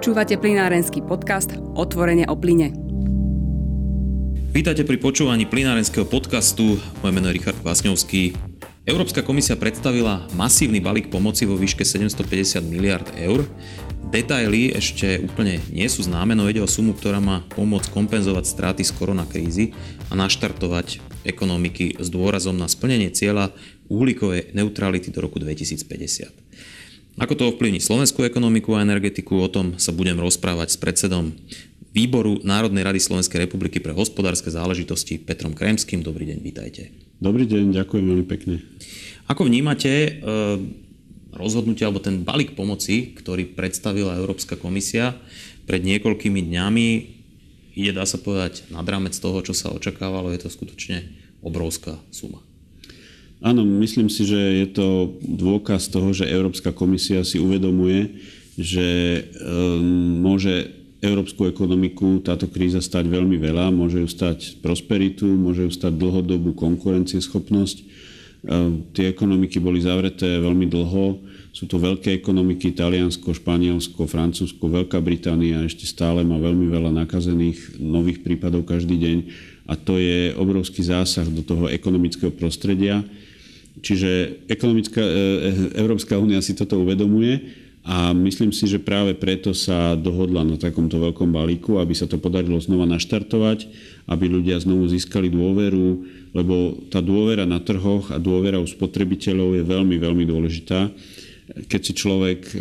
Počúvate plinárenský podcast Otvorenie o plyne. Vítajte pri počúvaní plinárenského podcastu. Moje meno je Richard Kvasňovský. Európska komisia predstavila masívny balík pomoci vo výške 750 miliard eur. Detaily ešte úplne nie sú známe, no ide o sumu, ktorá má pomôcť kompenzovať straty z koronakrízy a naštartovať ekonomiky s dôrazom na splnenie cieľa uhlíkovej neutrality do roku 2050. Ako to ovplyvní slovenskú ekonomiku a energetiku, o tom sa budem rozprávať s predsedom Výboru Národnej rady Slovenskej republiky pre hospodárske záležitosti Petrom Kremským. Dobrý deň, vítajte. Dobrý deň, ďakujem veľmi pekne. Ako vnímate e, rozhodnutie alebo ten balík pomoci, ktorý predstavila Európska komisia pred niekoľkými dňami, ide, dá sa povedať, nad rámec toho, čo sa očakávalo, je to skutočne obrovská suma. Áno, myslím si, že je to dôkaz toho, že Európska komisia si uvedomuje, že um, môže európsku ekonomiku táto kríza stať veľmi veľa. Môže ju stať prosperitu, môže ju stať dlhodobú konkurencieschopnosť. Um, tie ekonomiky boli zavreté veľmi dlho. Sú to veľké ekonomiky, Taliansko, Španielsko, Francúzsko, Veľká Británia ešte stále má veľmi veľa nakazených nových prípadov každý deň a to je obrovský zásah do toho ekonomického prostredia Čiže ekonomická, e, e, Európska únia si toto uvedomuje a myslím si, že práve preto sa dohodla na takomto veľkom balíku, aby sa to podarilo znova naštartovať, aby ľudia znovu získali dôveru, lebo tá dôvera na trhoch a dôvera u spotrebiteľov je veľmi, veľmi dôležitá. Keď si človek e,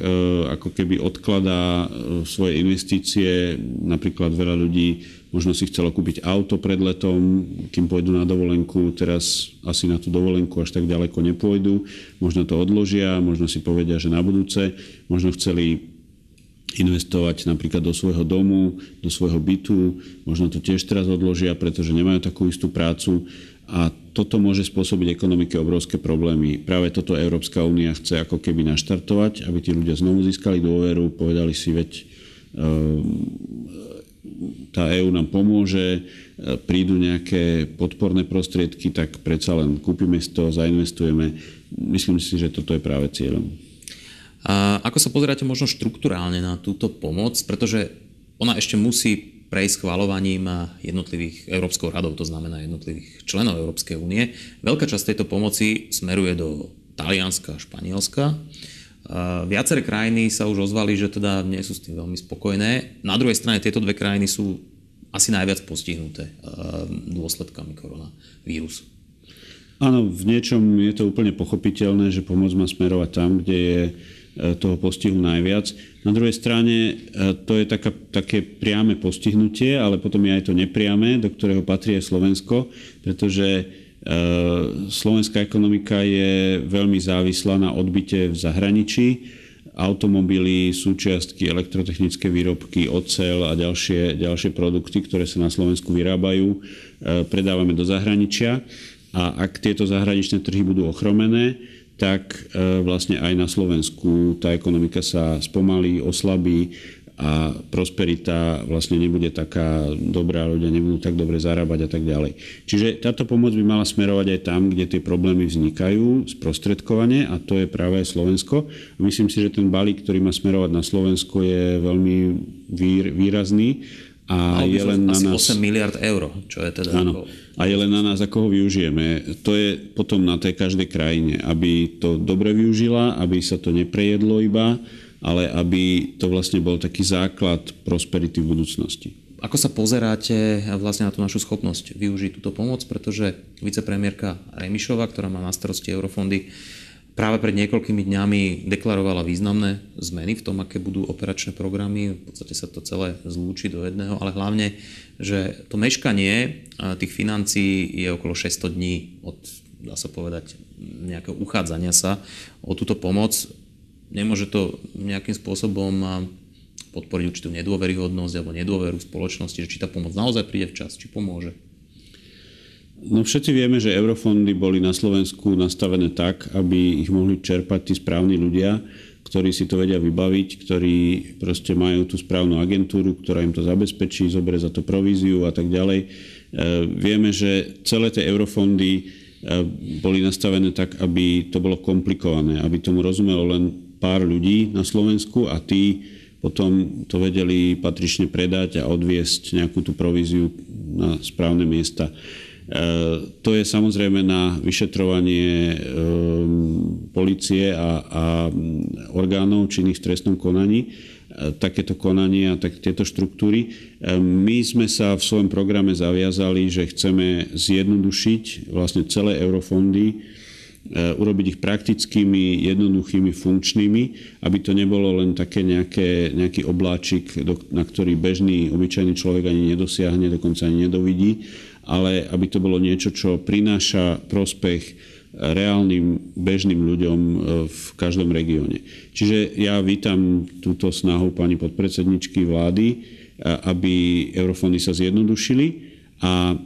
ako keby odkladá svoje investície, napríklad veľa ľudí Možno si chcelo kúpiť auto pred letom, kým pôjdu na dovolenku, teraz asi na tú dovolenku až tak ďaleko nepôjdu. Možno to odložia, možno si povedia, že na budúce. Možno chceli investovať napríklad do svojho domu, do svojho bytu. Možno to tiež teraz odložia, pretože nemajú takú istú prácu. A toto môže spôsobiť ekonomike obrovské problémy. Práve toto Európska únia chce ako keby naštartovať, aby tí ľudia znovu získali dôveru, povedali si, veď tá EÚ nám pomôže, e, prídu nejaké podporné prostriedky, tak predsa len kúpime z toho, zainvestujeme. Myslím si, že toto je práve cieľom. A ako sa pozeráte možno štruktúrálne na túto pomoc, pretože ona ešte musí prejsť schvalovaním jednotlivých Európskou radov, to znamená jednotlivých členov Európskej únie. Veľká časť tejto pomoci smeruje do Talianska a Španielska. Viaceré krajiny sa už ozvali, že teda nie sú s tým veľmi spokojné. Na druhej strane tieto dve krajiny sú asi najviac postihnuté dôsledkami koronavírusu. Áno, v niečom je to úplne pochopiteľné, že pomoc má smerovať tam, kde je e, toho postihu najviac. Na druhej strane to je taká, také priame postihnutie, ale potom je aj to nepriame, do ktorého patrí aj Slovensko, pretože Eh, slovenská ekonomika je veľmi závislá na odbyte v zahraničí. Automobily, súčiastky, elektrotechnické výrobky, ocel a ďalšie, ďalšie produkty, ktoré sa na Slovensku vyrábajú, eh, predávame do zahraničia. A ak tieto zahraničné trhy budú ochromené, tak eh, vlastne aj na Slovensku tá ekonomika sa spomalí, oslabí a prosperita vlastne nebude taká dobrá, ľudia nebudú tak dobre zarábať a tak ďalej. Čiže táto pomoc by mala smerovať aj tam, kde tie problémy vznikajú, sprostredkovanie a to je práve Slovensko. Myslím si, že ten balík, ktorý má smerovať na Slovensko je veľmi výrazný a je len na nás... 8 miliard eur, čo je teda... Áno. A je len na nás, ako ho využijeme. To je potom na tej každej krajine, aby to dobre využila, aby sa to neprejedlo iba, ale aby to vlastne bol taký základ prosperity v budúcnosti. Ako sa pozeráte vlastne na tú našu schopnosť využiť túto pomoc, pretože vicepremiérka Remišová, ktorá má na starosti eurofondy, práve pred niekoľkými dňami deklarovala významné zmeny v tom, aké budú operačné programy. V podstate sa to celé zlúči do jedného, ale hlavne, že to meškanie tých financií je okolo 600 dní od, dá sa povedať, nejakého uchádzania sa o túto pomoc nemôže to nejakým spôsobom podporiť určitú nedôveryhodnosť alebo nedôveru spoločnosti, že či tá pomoc naozaj príde včas, či pomôže? No všetci vieme, že eurofondy boli na Slovensku nastavené tak, aby ich mohli čerpať tí správni ľudia, ktorí si to vedia vybaviť, ktorí proste majú tú správnu agentúru, ktorá im to zabezpečí, zoberie za to províziu a tak ďalej. E, vieme, že celé tie eurofondy e, boli nastavené tak, aby to bolo komplikované, aby tomu rozumelo len pár ľudí na Slovensku a tí potom to vedeli patrične predať a odviesť nejakú tú províziu na správne miesta. To je samozrejme na vyšetrovanie policie a, a orgánov činných v trestnom konaní takéto konanie a tak, tieto štruktúry. My sme sa v svojom programe zaviazali, že chceme zjednodušiť vlastne celé eurofondy, e, urobiť ich praktickými, jednoduchými, funkčnými, aby to nebolo len také nejaké, nejaký obláčik, na ktorý bežný, obyčajný človek ani nedosiahne, dokonca ani nedovidí, ale aby to bolo niečo, čo prináša prospech reálnym bežným ľuďom e, v každom regióne. Čiže ja vítam túto snahu pani podpredsedničky vlády, e, aby eurofondy sa zjednodušili a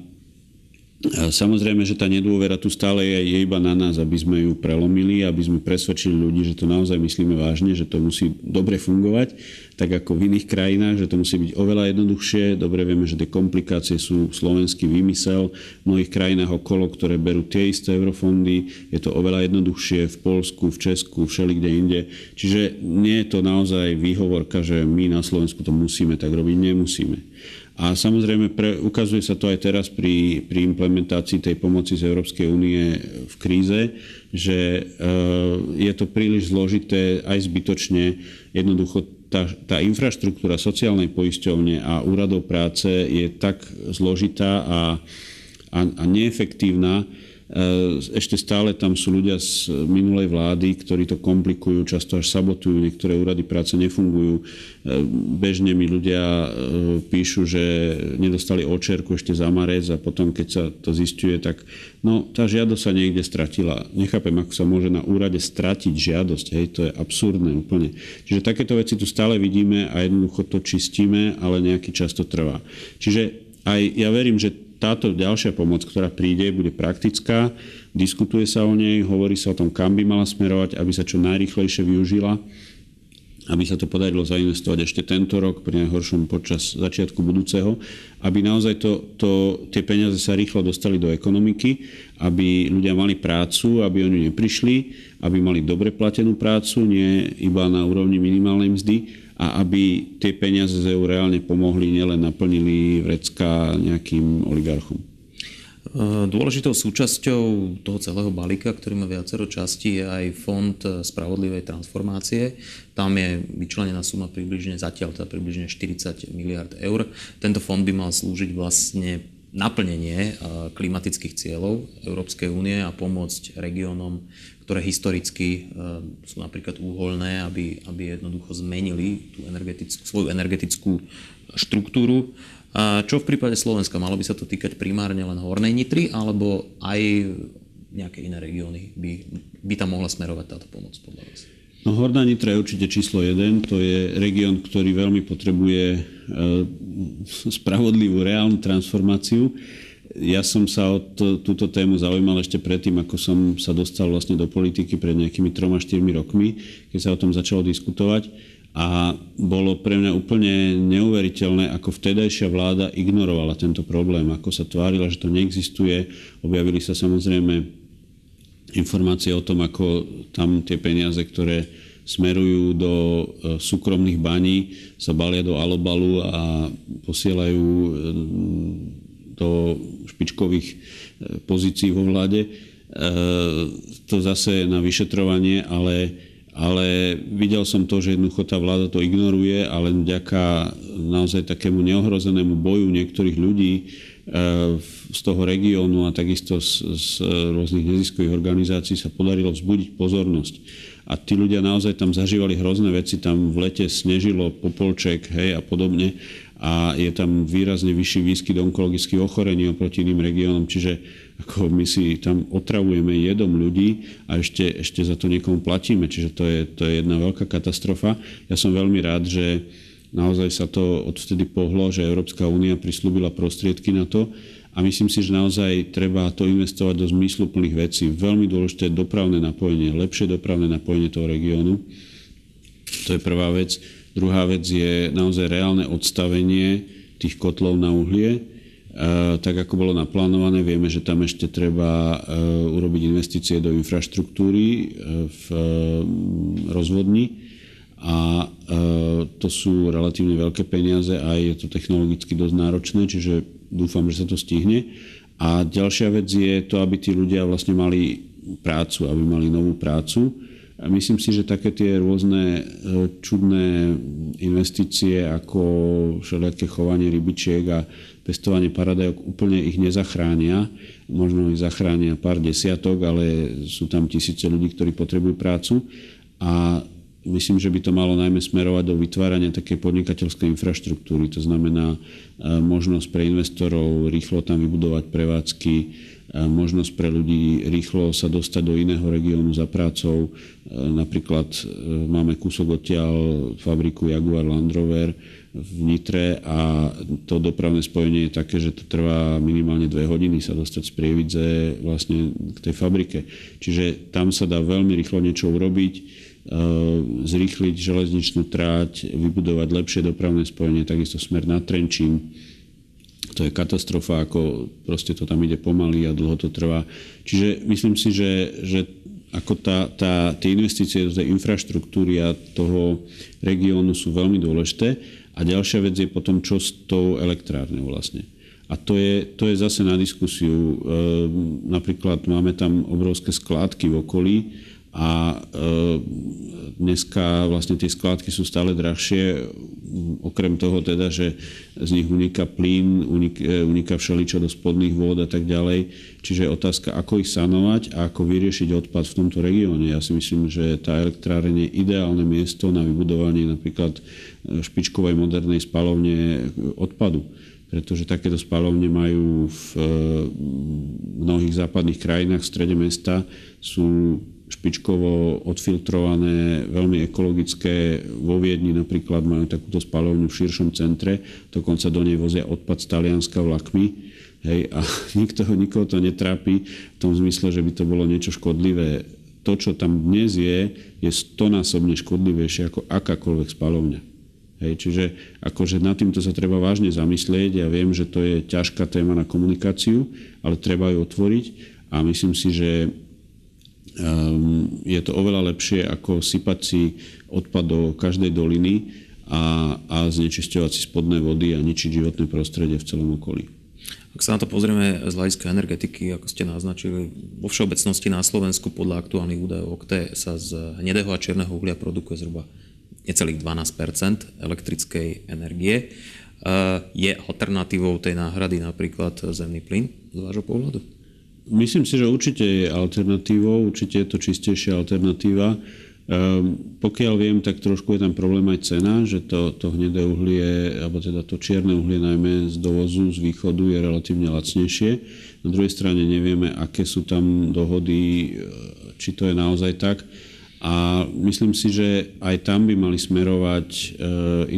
Samozrejme, že tá nedôvera tu stále je, je iba na nás, aby sme ju prelomili, aby sme presvedčili ľudí, že to naozaj myslíme vážne, že to musí dobre fungovať, tak ako v iných krajinách, že to musí byť oveľa jednoduchšie. Dobre vieme, že tie komplikácie sú slovenský výmysel. V mnohých krajinách okolo, ktoré berú tie isté eurofondy, je to oveľa jednoduchšie v Polsku, v Česku, všelikde inde. Čiže nie je to naozaj výhovorka, že my na Slovensku to musíme tak robiť, nemusíme. A samozrejme pre, ukazuje sa to aj teraz pri, pri implementácii tej pomoci z Európskej únie v kríze, že e, je to príliš zložité aj zbytočne. Jednoducho tá, tá infraštruktúra sociálnej poisťovne a úradov práce je tak zložitá a, a, a neefektívna, Eh, ešte stále tam sú ľudia z minulej vlády, ktorí to komplikujú, často až sabotujú, niektoré úrady práce nefungujú. Eh, bežne mi ľudia eh, píšu, že nedostali očerku ešte za marec a potom, keď sa to zistuje, tak no, tá žiadosť sa niekde stratila. Nechápem, ako sa môže na úrade stratiť žiadosť. Hej, to je absurdné úplne. Čiže takéto veci tu stále vidíme a jednoducho to čistíme, ale nejaký čas to trvá. Čiže aj ja verím, že táto ďalšia pomoc, ktorá príde, bude praktická, diskutuje sa o nej, hovorí sa o tom, kam by mala smerovať, aby sa čo najrychlejšie využila, aby sa to podarilo zainvestovať ešte tento rok, pri najhoršom počas začiatku budúceho, aby naozaj to, to, tie peniaze sa rýchlo dostali do ekonomiky, aby ľudia mali prácu, aby oni neprišli, aby mali dobre platenú prácu, nie iba na úrovni minimálnej mzdy a aby tie peniaze z EU reálne pomohli, nielen naplnili vrecka nejakým oligarchom. E, dôležitou súčasťou toho celého balíka, ktorý má viacero častí, je aj Fond spravodlivej transformácie. Tam je vyčlenená suma približne zatiaľ, teda približne 40 miliard eur. Tento fond by mal slúžiť vlastne naplnenie e, klimatických cieľov Európskej únie a pomôcť regiónom, ktoré historicky e, sú napríklad úholné, aby, aby jednoducho zmenili tú energetickú, svoju energetickú štruktúru. Čo v prípade Slovenska? Malo by sa to týkať primárne len Hornej Nitry, alebo aj nejaké iné regióny by, by tam mohla smerovať táto pomoc podľa vás? No Horná Nitra je určite číslo jeden. To je región, ktorý veľmi potrebuje e, spravodlivú reálnu transformáciu. Ja som sa o to, túto tému zaujímal ešte predtým, ako som sa dostal vlastne do politiky pred nejakými troma, štyrmi rokmi, keď sa o tom začalo diskutovať. A bolo pre mňa úplne neuveriteľné, ako vtedajšia vláda ignorovala tento problém, ako sa tvárila, že to neexistuje. Objavili sa samozrejme informácie o tom, ako tam tie peniaze, ktoré smerujú do e, súkromných baní, sa balia do alobalu a posielajú e, do špičkových e, pozícií vo vláde. To zase na vyšetrovanie, ale, ale videl som to, že jednoducho tá vláda to ignoruje a len vďaka naozaj takému neohrozenému boju niektorých ľudí z toho regiónu a takisto z, z rôznych neziskových organizácií sa podarilo vzbudiť pozornosť. A tí ľudia naozaj tam zažívali hrozné veci, tam v lete snežilo popolček hej, a podobne a je tam výrazne vyšší výskyt onkologických ochorení oproti iným regiónom, čiže ako my si tam otravujeme jedom ľudí a ešte, ešte za to niekomu platíme, čiže to je, to je jedna veľká katastrofa. Ja som veľmi rád, že Naozaj sa to odvtedy pohlo, že Európska únia prislúbila prostriedky na to a myslím si, že naozaj treba to investovať do zmysluplných vecí. Veľmi dôležité dopravné napojenie, lepšie dopravné napojenie toho regiónu. To je prvá vec. Druhá vec je naozaj reálne odstavenie tých kotlov na uhlie, tak ako bolo naplánované, vieme, že tam ešte treba urobiť investície do infraštruktúry v rozvodni a e, to sú relatívne veľké peniaze a je to technologicky dosť náročné, čiže dúfam, že sa to stihne. A ďalšia vec je to, aby tí ľudia vlastne mali prácu, aby mali novú prácu. A myslím si, že také tie rôzne e, čudné investície ako všelijaké chovanie rybičiek a pestovanie paradajok úplne ich nezachránia. Možno ich zachránia pár desiatok, ale sú tam tisíce ľudí, ktorí potrebujú prácu. A myslím, že by to malo najmä smerovať do vytvárania takej podnikateľskej infraštruktúry. To znamená e, možnosť pre investorov rýchlo tam vybudovať prevádzky, možnosť pre ľudí rýchlo sa dostať do iného regiónu za prácou. E, napríklad máme kúsok odtiaľ fabriku Jaguar Land Rover v Nitre a to dopravné spojenie je také, že to trvá minimálne dve hodiny sa dostať z Prievidze vlastne k tej fabrike. Čiže tam sa dá veľmi rýchlo niečo urobiť Eh, zrýchliť železničnú tráť, vybudovať lepšie dopravné spojenie, takisto smer na Trenčín. To je katastrofa, ako proste to tam ide pomaly a dlho to trvá. Čiže myslím si, že, že ako tá, tá, tie investície do tej infraštruktúry a toho regiónu sú veľmi dôležité. A ďalšia vec je potom, čo s tou elektrárnou vlastne. A to je, to je zase na diskusiu. E, napríklad máme tam obrovské skládky v okolí, a e, dneska vlastne tie skládky sú stále drahšie, okrem toho teda, že z nich uniká plyn, e, uniká všeličo do spodných vôd a tak ďalej. Čiže otázka, ako ich sanovať a ako vyriešiť odpad v tomto regióne. Ja si myslím, že tá elektráreň je ideálne miesto na vybudovanie napríklad e, špičkovej modernej spalovne odpadu pretože takéto spalovne majú v mnohých západných krajinách v strede mesta sú špičkovo odfiltrované, veľmi ekologické. Vo Viedni napríklad majú takúto spalovňu v širšom centre, dokonca do nej vozia odpad z Talianska vlakmi. Hej, a nikto, nikoho to netrápi v tom zmysle, že by to bolo niečo škodlivé. To, čo tam dnes je, je stonásobne škodlivejšie ako akákoľvek spalovňa. Hej, čiže akože nad týmto sa treba vážne zamyslieť. Ja viem, že to je ťažká téma na komunikáciu, ale treba ju otvoriť a myslím si, že je to oveľa lepšie ako sypať si odpad do každej doliny a, a znečisťovať si spodné vody a ničiť životné prostredie v celom okolí. Ak sa na to pozrieme z hľadiska energetiky, ako ste naznačili, vo všeobecnosti na Slovensku podľa aktuálnych údajov OKTE sa z hnedého a čierneho uhlia produkuje zhruba necelých 12% elektrickej energie. Ehm, je alternatívou tej náhrady napríklad zemný plyn z vášho pohľadu? Myslím si, že určite je alternatívou, určite je to čistejšia alternatíva. Um, pokiaľ viem, tak trošku je tam problém aj cena, že to, to hnedé uhlie, alebo teda to čierne uhlie najmä z dovozu, z východu je relatívne lacnejšie. Na druhej strane nevieme, aké sú tam dohody, e, či to je naozaj tak. A myslím si, že aj tam by mali smerovať e,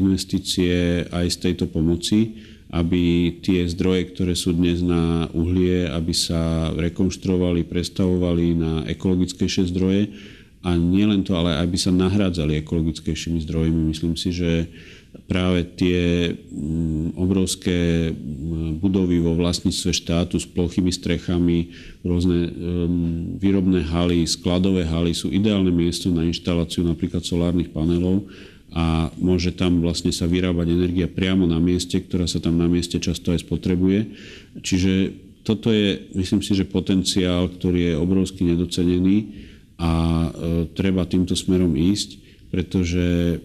investície aj z tejto pomoci aby tie zdroje, ktoré sú dnes na uhlie, aby sa rekonštruovali, prestavovali na ekologickejšie zdroje a nielen to, ale aby sa nahrádzali ekologickejšími zdrojmi. Myslím si, že práve tie mm, obrovské mm, budovy vo vlastníctve štátu s plochými strechami, rôzne mm, výrobné haly, skladové haly sú ideálne miesto na inštaláciu napríklad solárnych panelov a môže tam vlastne sa vyrábať energia priamo na mieste, ktorá sa tam na mieste často aj spotrebuje. Čiže toto je, myslím si, že potenciál, ktorý je obrovsky nedocenený a e, treba týmto smerom ísť, pretože e,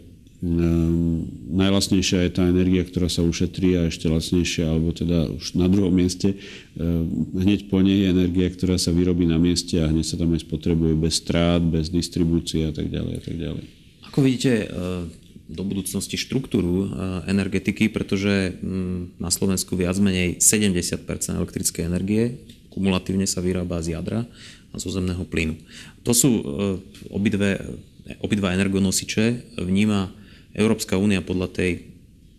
najlasnejšia je tá energia, ktorá sa ušetrí a ešte lacnejšia, alebo teda už na druhom mieste, e, hneď po nej je energia, ktorá sa vyrobí na mieste a hneď sa tam aj spotrebuje bez strát, bez distribúcie a tak ďalej a tak ďalej. Ako vidíte do budúcnosti štruktúru energetiky, pretože mm, na Slovensku viac menej 70% elektrickej energie kumulatívne sa vyrába z jadra a zo zemného plynu. To sú e, obidve, obidva energonosiče, vníma Európska únia podľa tej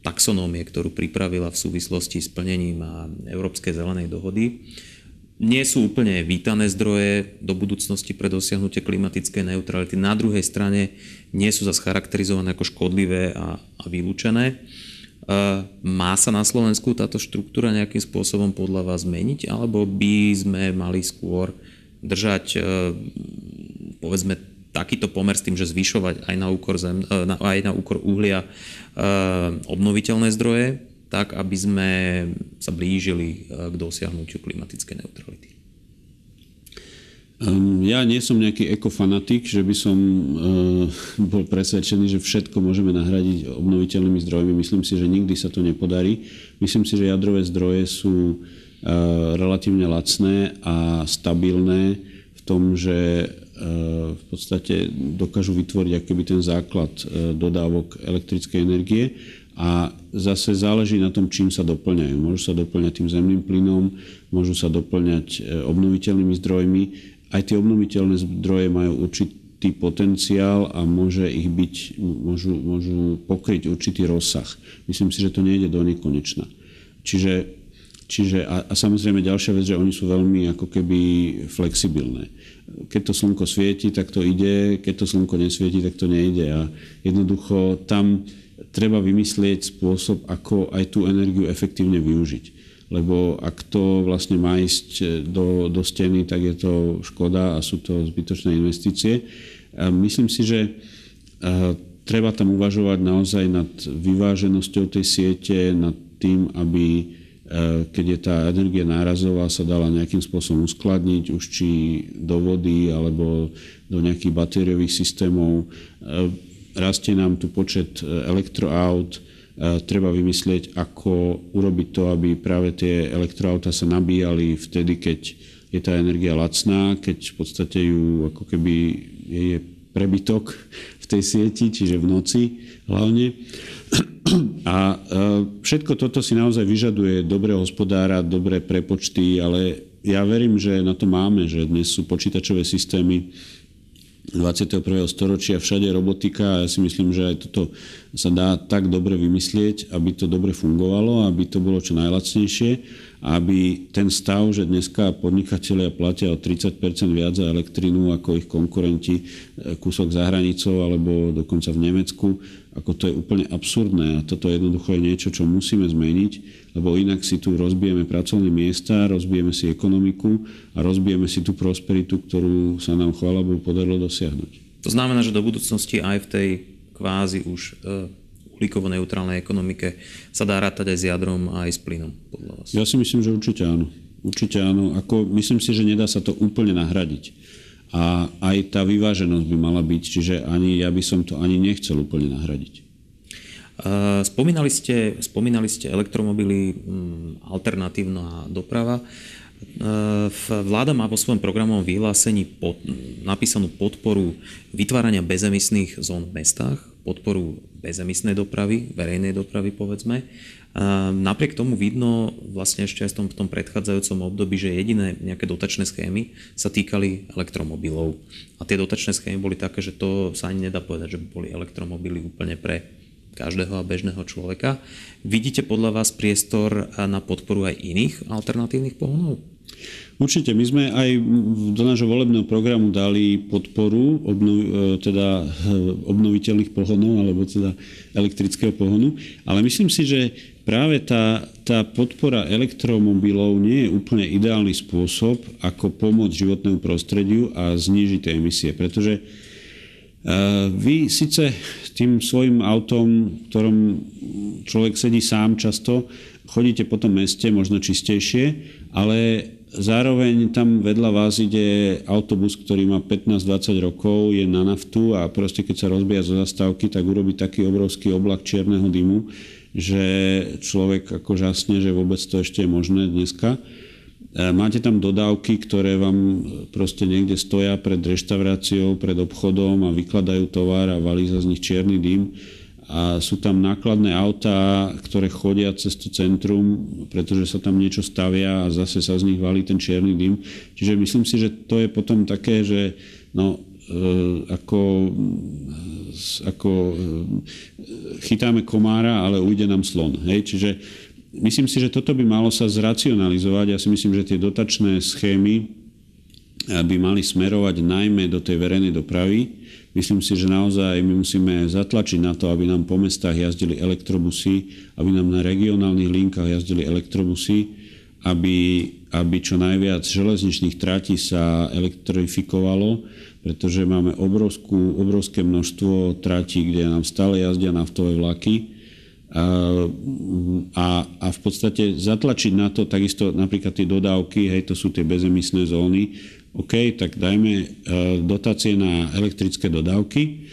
taxonómie, ktorú pripravila v súvislosti s plnením Európskej zelenej dohody nie sú úplne vítané zdroje do budúcnosti pre dosiahnutie klimatickej neutrality. Na druhej strane nie sú zase charakterizované ako škodlivé a, a vylúčené. E, má sa na Slovensku táto štruktúra nejakým spôsobom podľa vás zmeniť, alebo by sme mali skôr držať e, povedzme takýto pomer s tým, že zvyšovať aj na úkor, zem, aj na úkor uhlia obnoviteľné zdroje, tak aby sme sa blížili k dosiahnutiu klimatickej neutrality. Ehm, ja nie som nejaký ekofanatik, že by som eh, bol presvedčený, že všetko môžeme nahradiť obnoviteľnými zdrojmi. Myslím si, že nikdy sa to nepodarí. Myslím si, že jadrové zdroje sú eh, relatívne lacné a stabilné v tom, že eh, v podstate dokážu vytvoriť akýby ten základ dodávok elektrickej energie a zase záleží na tom, čím sa doplňajú. Môžu sa doplňať tým zemným plynom, môžu sa doplňať obnoviteľnými zdrojmi aj tie obnoviteľné zdroje majú určitý potenciál a môže ich byť, môžu, môžu pokryť určitý rozsah. Myslím si, že to nejde do nekonečna. Čiže, čiže a, a samozrejme ďalšia vec, že oni sú veľmi ako keby flexibilné. Keď to slnko svieti, tak to ide, keď to slnko nesvieti, tak to nejde a jednoducho tam treba vymyslieť spôsob, ako aj tú energiu efektívne využiť lebo ak to vlastne má ísť e, do, do steny, tak je to škoda a sú to zbytočné investície. A myslím si, že e, treba tam uvažovať naozaj nad vyváženosťou tej siete, nad tým, aby e, keď je tá energia nárazová, sa dala nejakým spôsobom uskladniť, už či do vody alebo do nejakých batériových systémov. Rastie nám tu počet elektroaut, treba vymyslieť, ako urobiť to, aby práve tie elektroauta sa nabíjali vtedy, keď je tá energia lacná, keď v podstate ju ako keby je prebytok v tej sieti, čiže v noci hlavne. A všetko toto si naozaj vyžaduje dobré hospodára, dobré prepočty, ale ja verím, že na to máme, že dnes sú počítačové systémy, 21. storočia, všade robotika a ja si myslím, že aj toto sa dá tak dobre vymyslieť, aby to dobre fungovalo, aby to bolo čo najlacnejšie aby ten stav, že dneska podnikatelia platia o 30% viac za elektrínu ako ich konkurenti e, kúsok za hranicou alebo dokonca v Nemecku, ako to je úplne absurdné a toto jednoducho je niečo, čo musíme zmeniť, lebo inak si tu rozbijeme pracovné miesta, rozbijeme si ekonomiku a rozbijeme si tú prosperitu, ktorú sa nám, chvála Bohu, podarilo dosiahnuť. To znamená, že do budúcnosti aj v tej kvázi už uh, uhlíkovo-neutrálnej ekonomike sa dá rátať aj s jadrom a aj s plynom, podľa vás? Ja si myslím, že určite áno. Určite áno. Ako, myslím si, že nedá sa to úplne nahradiť a aj tá vyváženosť by mala byť, čiže ani ja by som to ani nechcel úplne nahradiť. Spomínali ste, spomínali ste elektromobily, alternatívna doprava. Vláda má vo svojom programovom vyhlásení pod, napísanú podporu vytvárania bezemisných zón v mestách, podporu bezemisnej dopravy, verejnej dopravy povedzme. Napriek tomu vidno vlastne ešte aj v tom, v tom predchádzajúcom období, že jediné nejaké dotačné schémy sa týkali elektromobilov. A tie dotačné schémy boli také, že to sa ani nedá povedať, že by boli elektromobily úplne pre každého a bežného človeka. Vidíte podľa vás priestor na podporu aj iných alternatívnych pohonov? Určite, my sme aj do nášho volebného programu dali podporu obnov, e, teda e, obnoviteľných pohonov, alebo teda elektrického pohonu, ale myslím si, že práve tá, tá podpora elektromobilov nie je úplne ideálny spôsob, ako pomôcť životnému prostrediu a znížiť emisie, pretože e, vy síce tým svojim autom, ktorom človek sedí sám často, chodíte po tom meste, možno čistejšie, ale Zároveň tam vedľa vás ide autobus, ktorý má 15-20 rokov, je na naftu a proste keď sa rozbíja zo zastávky, tak urobí taký obrovský oblak čierneho dymu, že človek ako žasne, že vôbec to ešte je možné dneska. E, máte tam dodávky, ktoré vám proste niekde stoja pred reštauráciou, pred obchodom a vykladajú tovar a valí sa z nich čierny dym a sú tam nákladné autá, ktoré chodia cez to centrum, pretože sa tam niečo stavia a zase sa z nich valí ten čierny dym. Čiže myslím si, že to je potom také, že no, e, ako, ako e, chytáme komára, ale ujde nám slon. Hej? Čiže myslím si, že toto by malo sa zracionalizovať. Ja si myslím, že tie dotačné schémy by mali smerovať najmä do tej verejnej dopravy, Myslím si, že naozaj my musíme zatlačiť na to, aby nám po mestách jazdili elektrobusy, aby nám na regionálnych linkách jazdili elektrobusy, aby, aby čo najviac železničných tratí sa elektrifikovalo, pretože máme obrovskú, obrovské množstvo tratí, kde nám stále jazdia naftové vlaky. A, a, a v podstate zatlačiť na to takisto napríklad tie dodávky, hej, to sú tie bezemisné zóny, OK, tak dajme e, dotácie na elektrické dodávky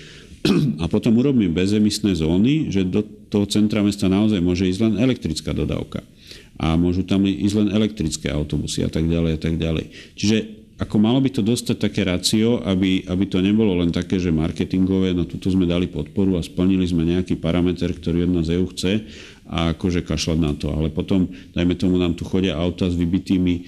a potom urobíme bezemisné zóny, že do toho centra mesta naozaj môže ísť len elektrická dodávka a môžu tam ísť len elektrické autobusy a tak ďalej a tak ďalej. Čiže ako malo by to dostať také racio, aby, aby to nebolo len také, že marketingové, no tuto sme dali podporu a splnili sme nejaký parameter, ktorý jedna z EU chce a akože kašľať na to. Ale potom, dajme tomu, nám tu chodia auta s vybitými e,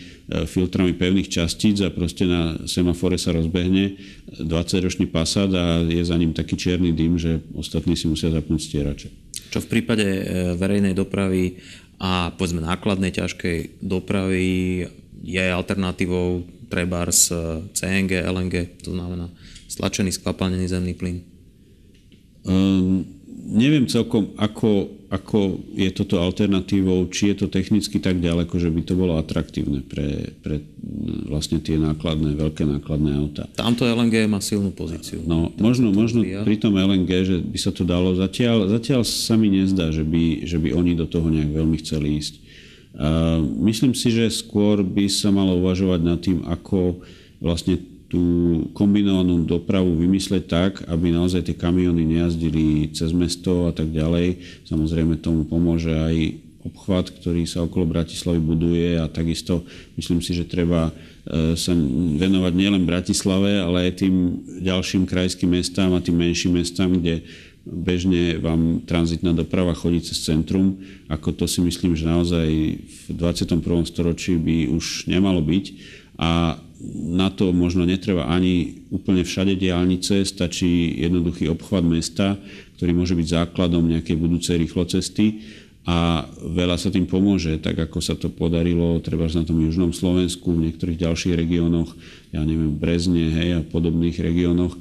filtrami pevných častíc a proste na semafore sa rozbehne 20-ročný Passat a je za ním taký čierny dym, že ostatní si musia zapnúť stierače. Čo v prípade e, verejnej dopravy a povedzme nákladnej ťažkej dopravy je alternatívou trebárs CNG, LNG, to znamená stlačený skvapalnený zemný plyn? Um, neviem celkom, ako, ako je toto alternatívou, či je to technicky tak ďaleko, že by to bolo atraktívne pre, pre vlastne tie nákladné, veľké nákladné auta. Tamto LNG má silnú pozíciu. No, Tam možno, možno pri tom LNG, že by sa to dalo, zatiaľ, zatiaľ sa mi nezdá, že by, že by oni do toho nejak veľmi chceli ísť. Myslím si, že skôr by sa malo uvažovať nad tým, ako vlastne tú kombinovanú dopravu vymysleť tak, aby naozaj tie kamiony nejazdili cez mesto a tak ďalej. Samozrejme tomu pomôže aj obchvat, ktorý sa okolo Bratislavy buduje a takisto myslím si, že treba e, sa venovať nielen Bratislave, ale aj tým ďalším krajským mestám a tým menším mestám, kde bežne vám tranzitná doprava chodí cez centrum, ako to si myslím, že naozaj v 21. storočí by už nemalo byť a na to možno netreba ani úplne všade diálnice, stačí jednoduchý obchvat mesta, ktorý môže byť základom nejakej budúcej rýchlocesty a veľa sa tým pomôže, tak ako sa to podarilo treba na tom južnom Slovensku, v niektorých ďalších regiónoch, ja neviem, v Brezne hej, a podobných regiónoch.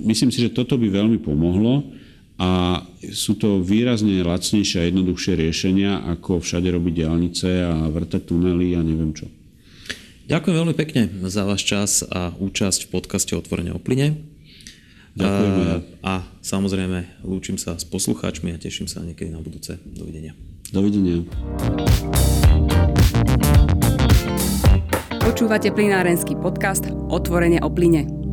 Myslím si, že toto by veľmi pomohlo a sú to výrazne lacnejšie a jednoduchšie riešenia, ako všade robiť diálnice a vrtať tunely a neviem čo. Ďakujem veľmi pekne za váš čas a účasť v podcaste Otvorene o plyne. Ďakujem. A, a samozrejme lúčim sa s poslucháčmi a teším sa niekedy na budúce. Dovidenia. Dovidenia. Počúvate plinárenský podcast Otvorene o plyne.